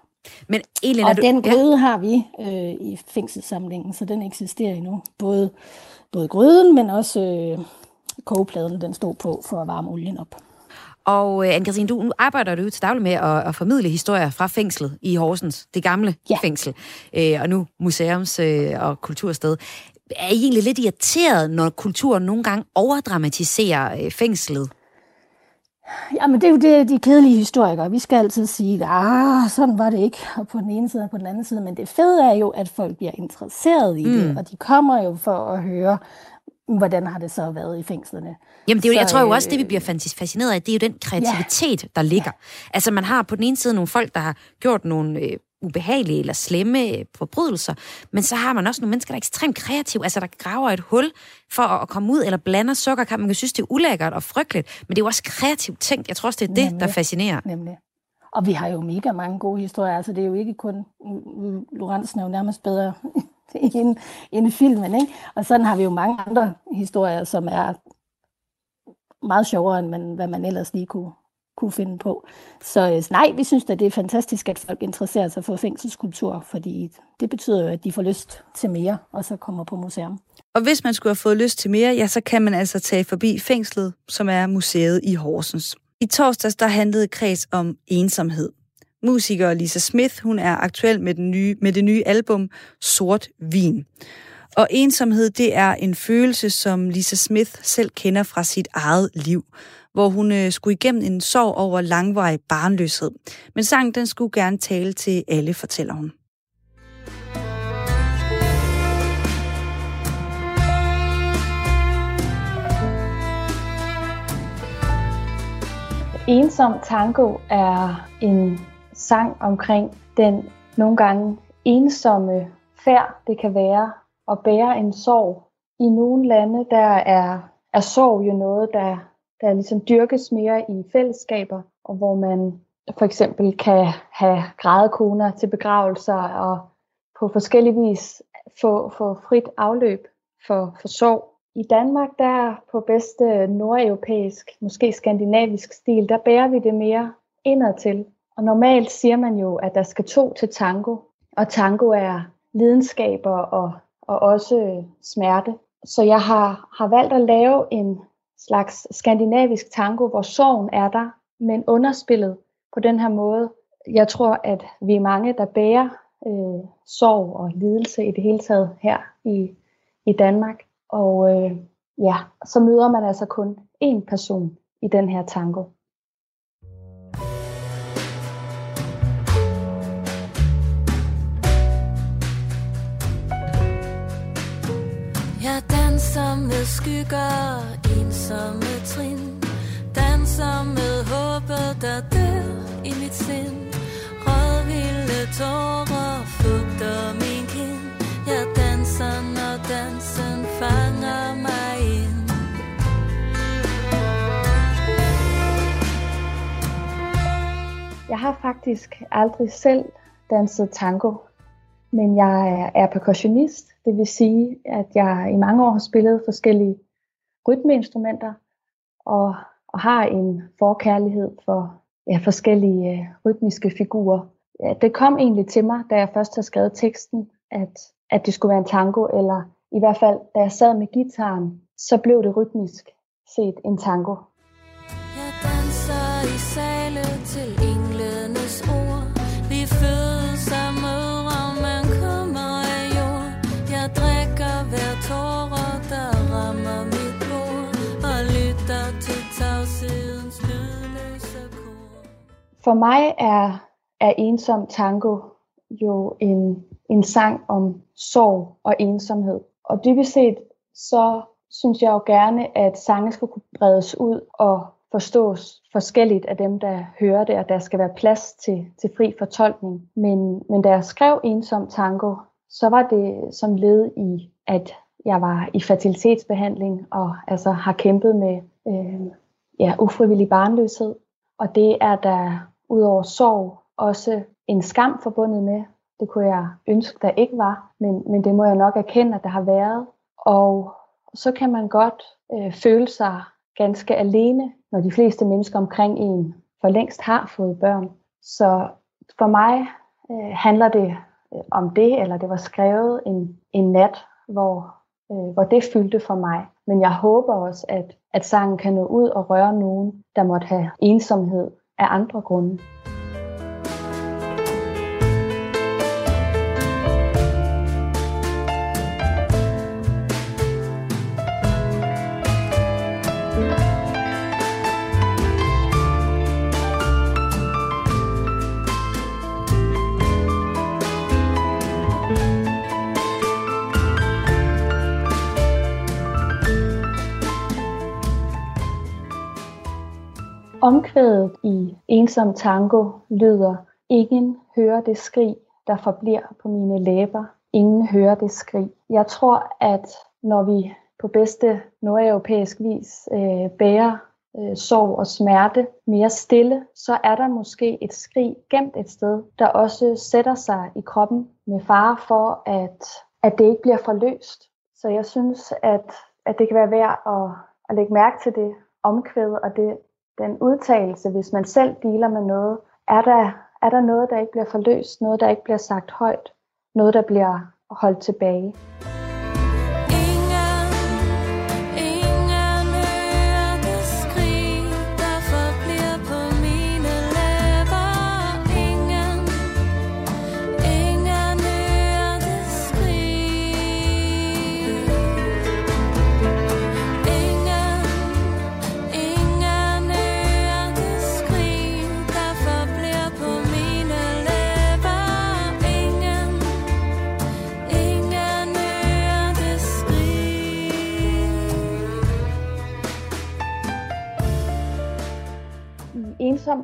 Men når Og den gryde har vi øh, i fængselssamlingen, så den eksisterer endnu. Både, både gryden, men også øh, kogepladen, den stod på for at varme olien op. Og øh, Anne-Christine, du nu arbejder du jo til daglig med at, at formidle historier fra fængslet i Horsens, det gamle ja. fængsel, øh, og nu museums- øh, og kultursted. Er I egentlig lidt irriteret, når kulturen nogle gange overdramatiserer øh, fængslet? Jamen, det er jo det, de kedelige historikere. Vi skal altid sige, ah, sådan var det ikke, og på den ene side og på den anden side. Men det fede er jo, at folk bliver interesseret i mm. det, og de kommer jo for at høre, hvordan har det så været i fængslerne. Jamen, det er jo, Så, jeg tror jo også, det vi øh, bliver fascineret af, det er jo den kreativitet, ja. der ligger. Altså, man har på den ene side nogle folk, der har gjort nogle øh, ubehagelige eller slemme øh, forbrydelser, men så har man også nogle mennesker, der er ekstremt kreative, altså der graver et hul for at, komme ud, eller blander sukker. Man kan synes, det er ulækkert og frygteligt, men det er jo også kreativt tænkt. Jeg tror også, det er det, Nemlig. der fascinerer. Nemlig. Og vi har jo mega mange gode historier. Altså, det er jo ikke kun... Lorentzen er jo nærmest bedre (laughs) end, end filmen, ikke? Og sådan har vi jo mange andre historier, som er meget sjovere, end man, hvad man ellers lige kunne, kunne finde på. Så øh, nej, vi synes at det er fantastisk, at folk interesserer sig for fængselskultur, fordi det betyder jo, at de får lyst til mere, og så kommer på museum. Og hvis man skulle have fået lyst til mere, ja, så kan man altså tage forbi fængslet, som er museet i Horsens. I torsdags der handlede kreds om ensomhed. Musiker Lisa Smith, hun er aktuel med, den nye, med det nye album Sort Vin. Og ensomhed, det er en følelse, som Lisa Smith selv kender fra sit eget liv, hvor hun øh, skulle igennem en sorg over langvarig barnløshed. Men sangen, den skulle gerne tale til alle, fortæller hun. Ensom Tango er en sang omkring den nogle gange ensomme færd, det kan være at bære en sorg. I nogle lande, der er, er sorg jo noget, der, der ligesom dyrkes mere i fællesskaber, og hvor man for eksempel kan have grædekoner til begravelser, og på forskellig vis få, få frit afløb for, for sorg. I Danmark, der på bedste nordeuropæisk, måske skandinavisk stil, der bærer vi det mere indad til. Og normalt siger man jo, at der skal to til tango, og tango er lidenskaber og, og også smerte. Så jeg har, har valgt at lave en slags skandinavisk tango, hvor sorgen er der, men underspillet på den her måde. Jeg tror, at vi er mange, der bærer øh, sorg og lidelse i det hele taget her i, i Danmark. Og øh, ja, så møder man altså kun én person i den her tango. Jeg danser med skygger, ensomme trin. Danser med håbet, der dør i mit sind. Rødvilde tårer fugter min kind. Jeg danser, når dansen fanger mig ind. Jeg har faktisk aldrig selv danset tango, men jeg er- er percussionist. Det vil sige, at jeg i mange år har spillet forskellige rytmeinstrumenter og, og har en forkærlighed for ja, forskellige øh, rytmiske figurer. Ja, det kom egentlig til mig, da jeg først havde skrevet teksten, at, at det skulle være en tango, eller i hvert fald, da jeg sad med gitaren, så blev det rytmisk set en tango. Jeg danser i sale For mig er, er ensom tango jo en, en sang om sorg og ensomhed. Og dybest set, så synes jeg jo gerne, at sange skal kunne bredes ud og forstås forskelligt af dem, der hører det, og der skal være plads til, til fri fortolkning. Men, men da jeg skrev Ensom Tango, så var det som led i, at jeg var i fertilitetsbehandling og altså har kæmpet med øh, ja, ufrivillig barnløshed. Og det er der udover sorg også en skam forbundet med. Det kunne jeg ønske, der ikke var, men, men det må jeg nok erkende, at der har været. Og så kan man godt øh, føle sig ganske alene, når de fleste mennesker omkring en for længst har fået børn. Så for mig øh, handler det øh, om det, eller det var skrevet en, en nat, hvor, øh, hvor det fyldte for mig. Men jeg håber også, at, at sangen kan nå ud og røre nogen, der måtte have ensomhed af andre grunde. Omkvædet i Ensom Tango lyder, ingen hører det skrig, der forbliver på mine læber. Ingen hører det skrig. Jeg tror, at når vi på bedste nordeuropæisk vis øh, bærer øh, sorg og smerte mere stille, så er der måske et skrig gemt et sted, der også sætter sig i kroppen med fare for, at, at det ikke bliver forløst. Så jeg synes, at, at det kan være værd at, at lægge mærke til det omkvæd og det, den udtalelse, hvis man selv dealer med noget, er der, er der noget, der ikke bliver forløst, noget, der ikke bliver sagt højt, noget, der bliver holdt tilbage.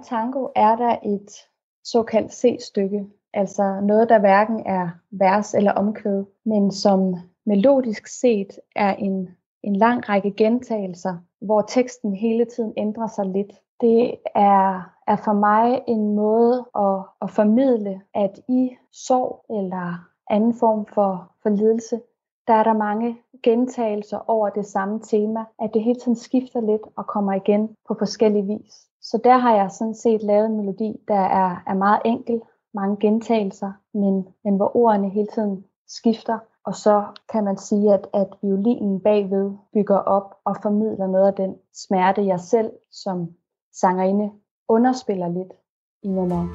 Tango er der et såkaldt C-stykke, altså noget, der hverken er vers eller omkvæd, men som melodisk set er en, en lang række gentagelser, hvor teksten hele tiden ændrer sig lidt. Det er, er for mig en måde at, at formidle, at i sorg eller anden form for, for lidelse, der er der mange gentagelser over det samme tema, at det hele tiden skifter lidt og kommer igen på forskellige vis. Så der har jeg sådan set lavet en melodi, der er, er meget enkel, mange gentagelser, men, men hvor ordene hele tiden skifter. Og så kan man sige, at, at violinen bagved bygger op og formidler noget af den smerte, jeg selv som sangerinde underspiller lidt i nummeret.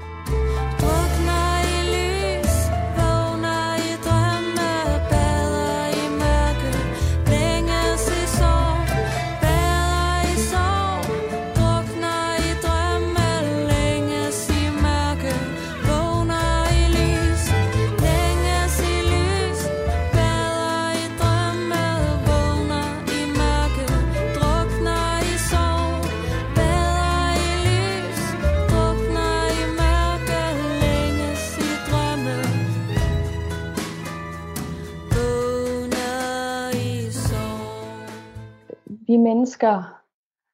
Vi mennesker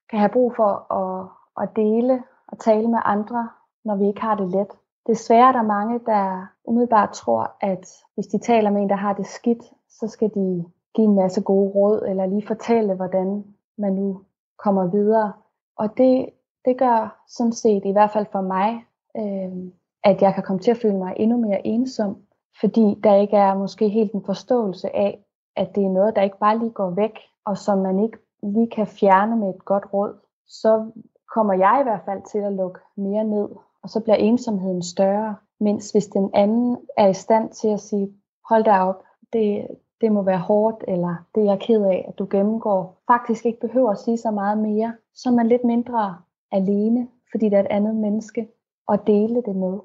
kan have brug for at, at dele og tale med andre, når vi ikke har det let. Desværre er der mange, der umiddelbart tror, at hvis de taler med en, der har det skidt, så skal de give en masse gode råd, eller lige fortælle, hvordan man nu kommer videre. Og det, det gør sådan set, i hvert fald for mig, øh, at jeg kan komme til at føle mig endnu mere ensom, fordi der ikke er måske helt en forståelse af, at det er noget, der ikke bare lige går væk, og som man ikke lige kan fjerne med et godt råd, så kommer jeg i hvert fald til at lukke mere ned, og så bliver ensomheden større. Mens hvis den anden er i stand til at sige, hold dig op, det, det må være hårdt, eller det er jeg ked af, at du gennemgår, faktisk ikke behøver at sige så meget mere, så er man lidt mindre alene, fordi der er et andet menneske at dele det med.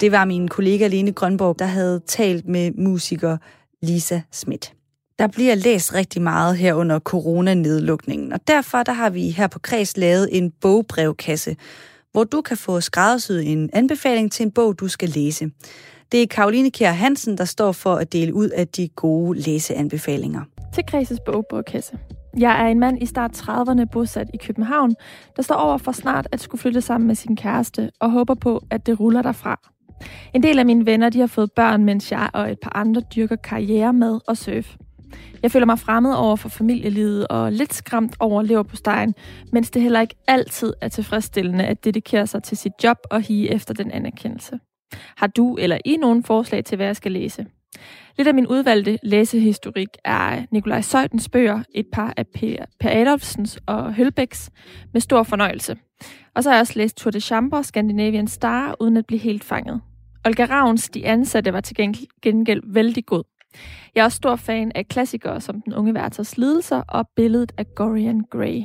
Det var min kollega Lene Grønborg, der havde talt med musiker Lisa Schmidt. Der bliver læst rigtig meget her under coronanedlukningen, og derfor der har vi her på Kreds lavet en bogbrevkasse, hvor du kan få skræddersyet en anbefaling til en bog, du skal læse. Det er Karoline Kjær Hansen, der står for at dele ud af de gode læseanbefalinger. til Kreses bogbrevkasse. Jeg er en mand i start 30'erne bosat i København, der står over for snart at skulle flytte sammen med sin kæreste og håber på, at det ruller derfra. En del af mine venner de har fået børn, mens jeg og et par andre dyrker karriere med og surf. Jeg føler mig fremmed over for familielivet og lidt skræmt over lever på stegen, mens det heller ikke altid er tilfredsstillende at dedikere sig til sit job og hige efter den anerkendelse. Har du eller I nogen forslag til, hvad jeg skal læse? Lidt af min udvalgte læsehistorik er Nikolaj Søjdens bøger, et par af Per, per Adolfsens og Hølbæks, med stor fornøjelse. Og så har jeg også læst Tour de Chambre, Scandinavian Star, uden at blive helt fanget. Olga Ravns De Ansatte var til gengæld, vældig god. Jeg er også stor fan af klassikere som Den unge værters lidelser og billedet af Gorian Gray.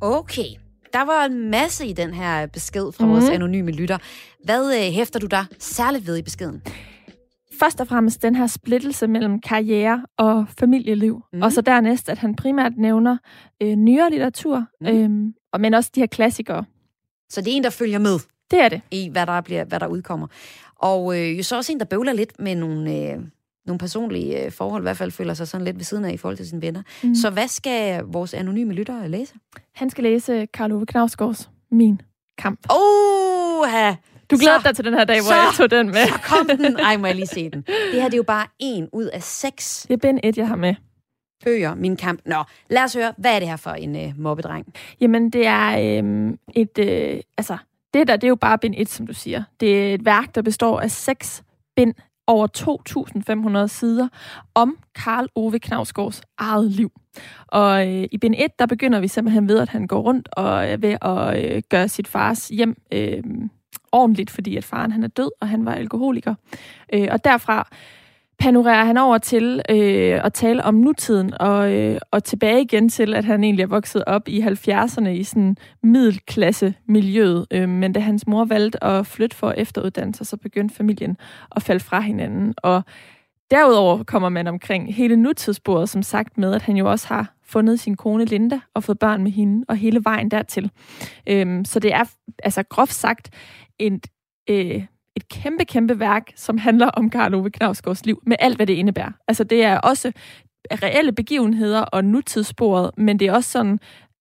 Okay. Der var en masse i den her besked fra Mhm. vores anonyme lytter. Hvad øh, hæfter du dig særligt ved i beskeden? Først og fremmest den her splittelse mellem karriere og familieliv. Mm. Og så dernæst, at han primært nævner øh, nyere litteratur, mm. og men også de her klassikere. Så det er en, der følger med. Det er det. I hvad der, bliver, hvad der udkommer. Og øh, jo så også en, der bøvler lidt med nogle, øh, nogle personlige øh, forhold, i hvert fald føler sig sådan lidt ved siden af i forhold til sine venner. Mm. Så hvad skal vores anonyme lyttere læse? Han skal læse Karl Ove Knavsgaards Min Kamp. Oh, Du glæder dig til den her dag, hvor så- jeg tog den med. Så kom den. Ej, må jeg lige se den. Det her det er jo bare en ud af seks Det er Ben 1, jeg har med. bøger, min kamp. Nå, lad os høre, hvad er det her for en øh, mobbedreng? Jamen, det er øhm, et... Øh, altså, det der, det er jo bare bind 1, som du siger. Det er et værk, der består af seks bind over 2.500 sider om Karl Ove Knavsgaards eget liv. Og øh, i bind 1, der begynder vi simpelthen ved, at han går rundt og er ved at øh, gøre sit fars hjem øh, ordentligt, fordi at faren han er død, og han var alkoholiker. Øh, og derfra panorerer han over til øh, at tale om nutiden, og, øh, og tilbage igen til, at han egentlig er vokset op i 70'erne i sådan middelklasse-miljøet. Øh, men da hans mor valgte at flytte for efteruddannelse, så begyndte familien at falde fra hinanden. Og derudover kommer man omkring hele nutidsbordet, som sagt med, at han jo også har fundet sin kone Linda og fået børn med hende, og hele vejen dertil. Øh, så det er altså groft sagt en, øh, et kæmpe, kæmpe værk, som handler om Karl Ove Knavsgaards liv, med alt, hvad det indebærer. Altså det er også reelle begivenheder og nutidssporet, men det er også sådan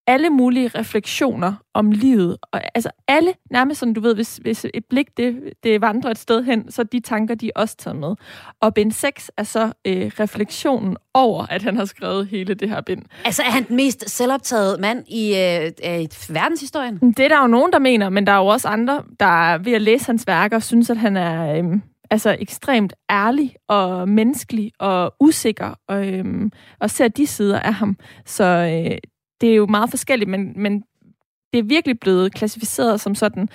alle mulige refleksioner om livet. Og, altså alle, nærmest sådan, du ved, hvis, hvis et blik det, det vandrer et sted hen, så de tanker, de er også taget med. Og bind 6 er så øh, refleksionen over, at han har skrevet hele det her bind. Altså er han den mest selvoptaget mand i øh, øh, verdenshistorien? Det er der jo nogen, der mener, men der er jo også andre, der ved at læse hans værker, synes, at han er... Øh, altså ekstremt ærlig og menneskelig og usikker, og, øhm, og ser de sider af ham. Så øh, det er jo meget forskelligt, men, men det er virkelig blevet klassificeret som sådan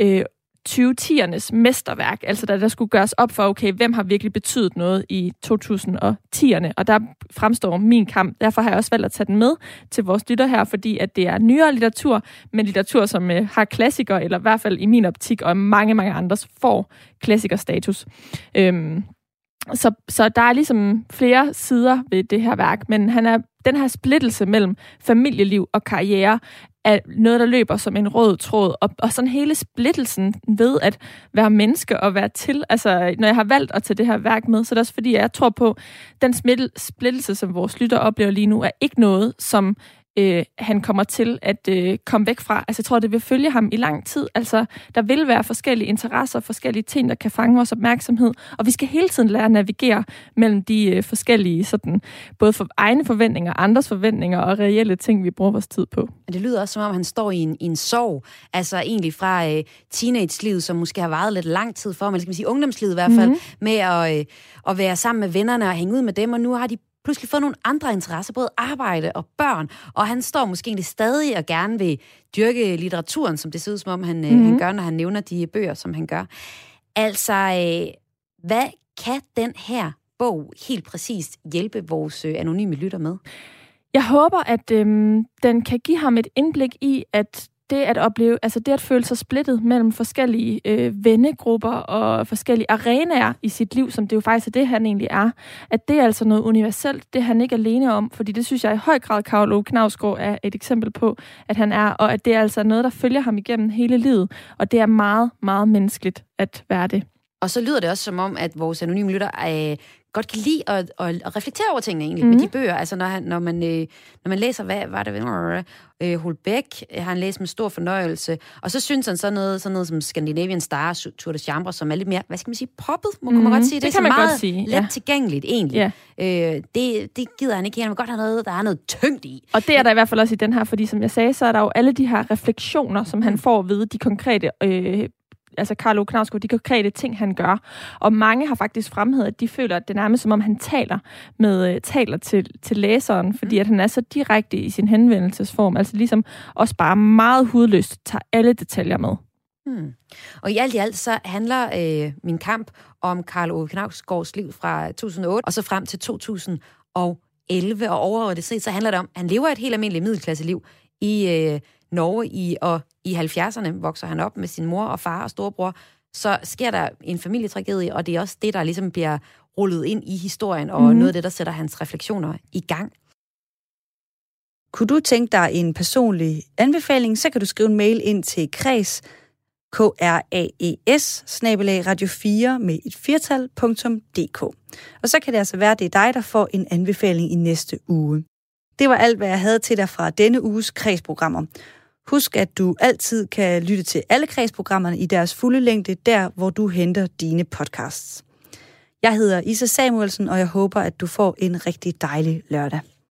øh, 2010'ernes mesterværk, altså da der skulle gøres op for, okay, hvem har virkelig betydet noget i 2010'erne, og der fremstår min kamp. Derfor har jeg også valgt at tage den med til vores lytter her, fordi at det er nyere litteratur, men litteratur, som øh, har klassikere, eller i hvert fald i min optik, og mange, mange andres får klassikerstatus. Øhm, så, så der er ligesom flere sider ved det her værk, men han er den her splittelse mellem familieliv og karriere er noget, der løber som en rød tråd. Og, og sådan hele splittelsen ved at være menneske og være til. Altså, når jeg har valgt at tage det her værk med, så er det også fordi, jeg tror på, den splittelse, som vores lytter oplever lige nu, er ikke noget, som øh, han kommer til at øh, komme væk fra. Altså, jeg tror, det vil følge ham i lang tid. Altså, der vil være forskellige interesser, forskellige ting, der kan fange vores opmærksomhed, og vi skal hele tiden lære at navigere mellem de øh, forskellige, sådan, både for egne forventninger, andres forventninger og reelle ting, vi bruger vores tid på. Det lyder også, som om han står i en, i en sorg, altså egentlig fra øh, teenage-livet, som måske har varet lidt lang tid for, men skal man sige ungdomslivet i hvert fald, mm-hmm. med at, øh, at være sammen med vennerne og hænge ud med dem, og nu har de pludselig fået nogle andre interesser, både arbejde og børn, og han står måske egentlig stadig og gerne vil dyrke litteraturen, som det ser ud som om, han, mm-hmm. han gør, når han nævner de bøger, som han gør. Altså, øh, hvad kan den her bog helt præcist hjælpe vores øh, anonyme lytter med? Jeg håber, at øhm, den kan give ham et indblik i, at det at opleve, altså det at føle sig splittet mellem forskellige øh, vennegrupper og forskellige arenaer i sit liv, som det jo faktisk er det, han egentlig er, at det er altså noget universelt, det er han ikke alene om, fordi det synes jeg i høj grad, Karl Ove Knavsgaard er et eksempel på, at han er, og at det er altså noget, der følger ham igennem hele livet, og det er meget, meget menneskeligt at være det. Og så lyder det også som om, at vores anonyme lytter øh, godt kan lide at, at, at reflektere over tingene egentlig mm. med de bøger. Altså når, han, når, man, øh, når man læser, hvad var det, øh, Holbæk har han læst med stor fornøjelse. Og så synes han sådan noget, sådan noget som Scandinavian Star, Tour de Chambre, som er lidt mere, hvad skal man sige, poppet, må mm. man godt sige. Det, det kan man meget godt sige, let ja. tilgængeligt egentlig. Ja. Øh, det, det gider han ikke. Han vil godt have noget, der er noget tyngt i. Og det er der i hvert fald også i den her, fordi som jeg sagde, så er der jo alle de her refleksioner, som han får ved de konkrete øh, altså Carlo Knavsgaard, de konkrete ting, han gør. Og mange har faktisk fremhævet, at de føler, at det er nærmest som om, han taler, med, uh, taler til, til læseren, fordi at han er så direkte i sin henvendelsesform. Altså ligesom også bare meget hudløst tager alle detaljer med. Hmm. Og i alt i alt så handler øh, min kamp om Karl Ove Knavsgaards liv fra 2008 og så frem til 2011. Og overordnet set, så handler det om, at han lever et helt almindeligt middelklasseliv i øh, Norge i, og i 70'erne vokser han op med sin mor og far og storebror, så sker der en familietragedie, og det er også det, der ligesom bliver rullet ind i historien, og mm-hmm. noget af det, der sætter hans refleksioner i gang. Kunne du tænke dig en personlig anbefaling, så kan du skrive en mail ind til kreds, k r a e s radio 4 med et firtal.dk. Og så kan det altså være, at det er dig, der får en anbefaling i næste uge. Det var alt, hvad jeg havde til dig fra denne uges kredsprogrammer. Husk, at du altid kan lytte til alle kredsprogrammerne i deres fulde længde, der hvor du henter dine podcasts. Jeg hedder Isa Samuelsen, og jeg håber, at du får en rigtig dejlig lørdag.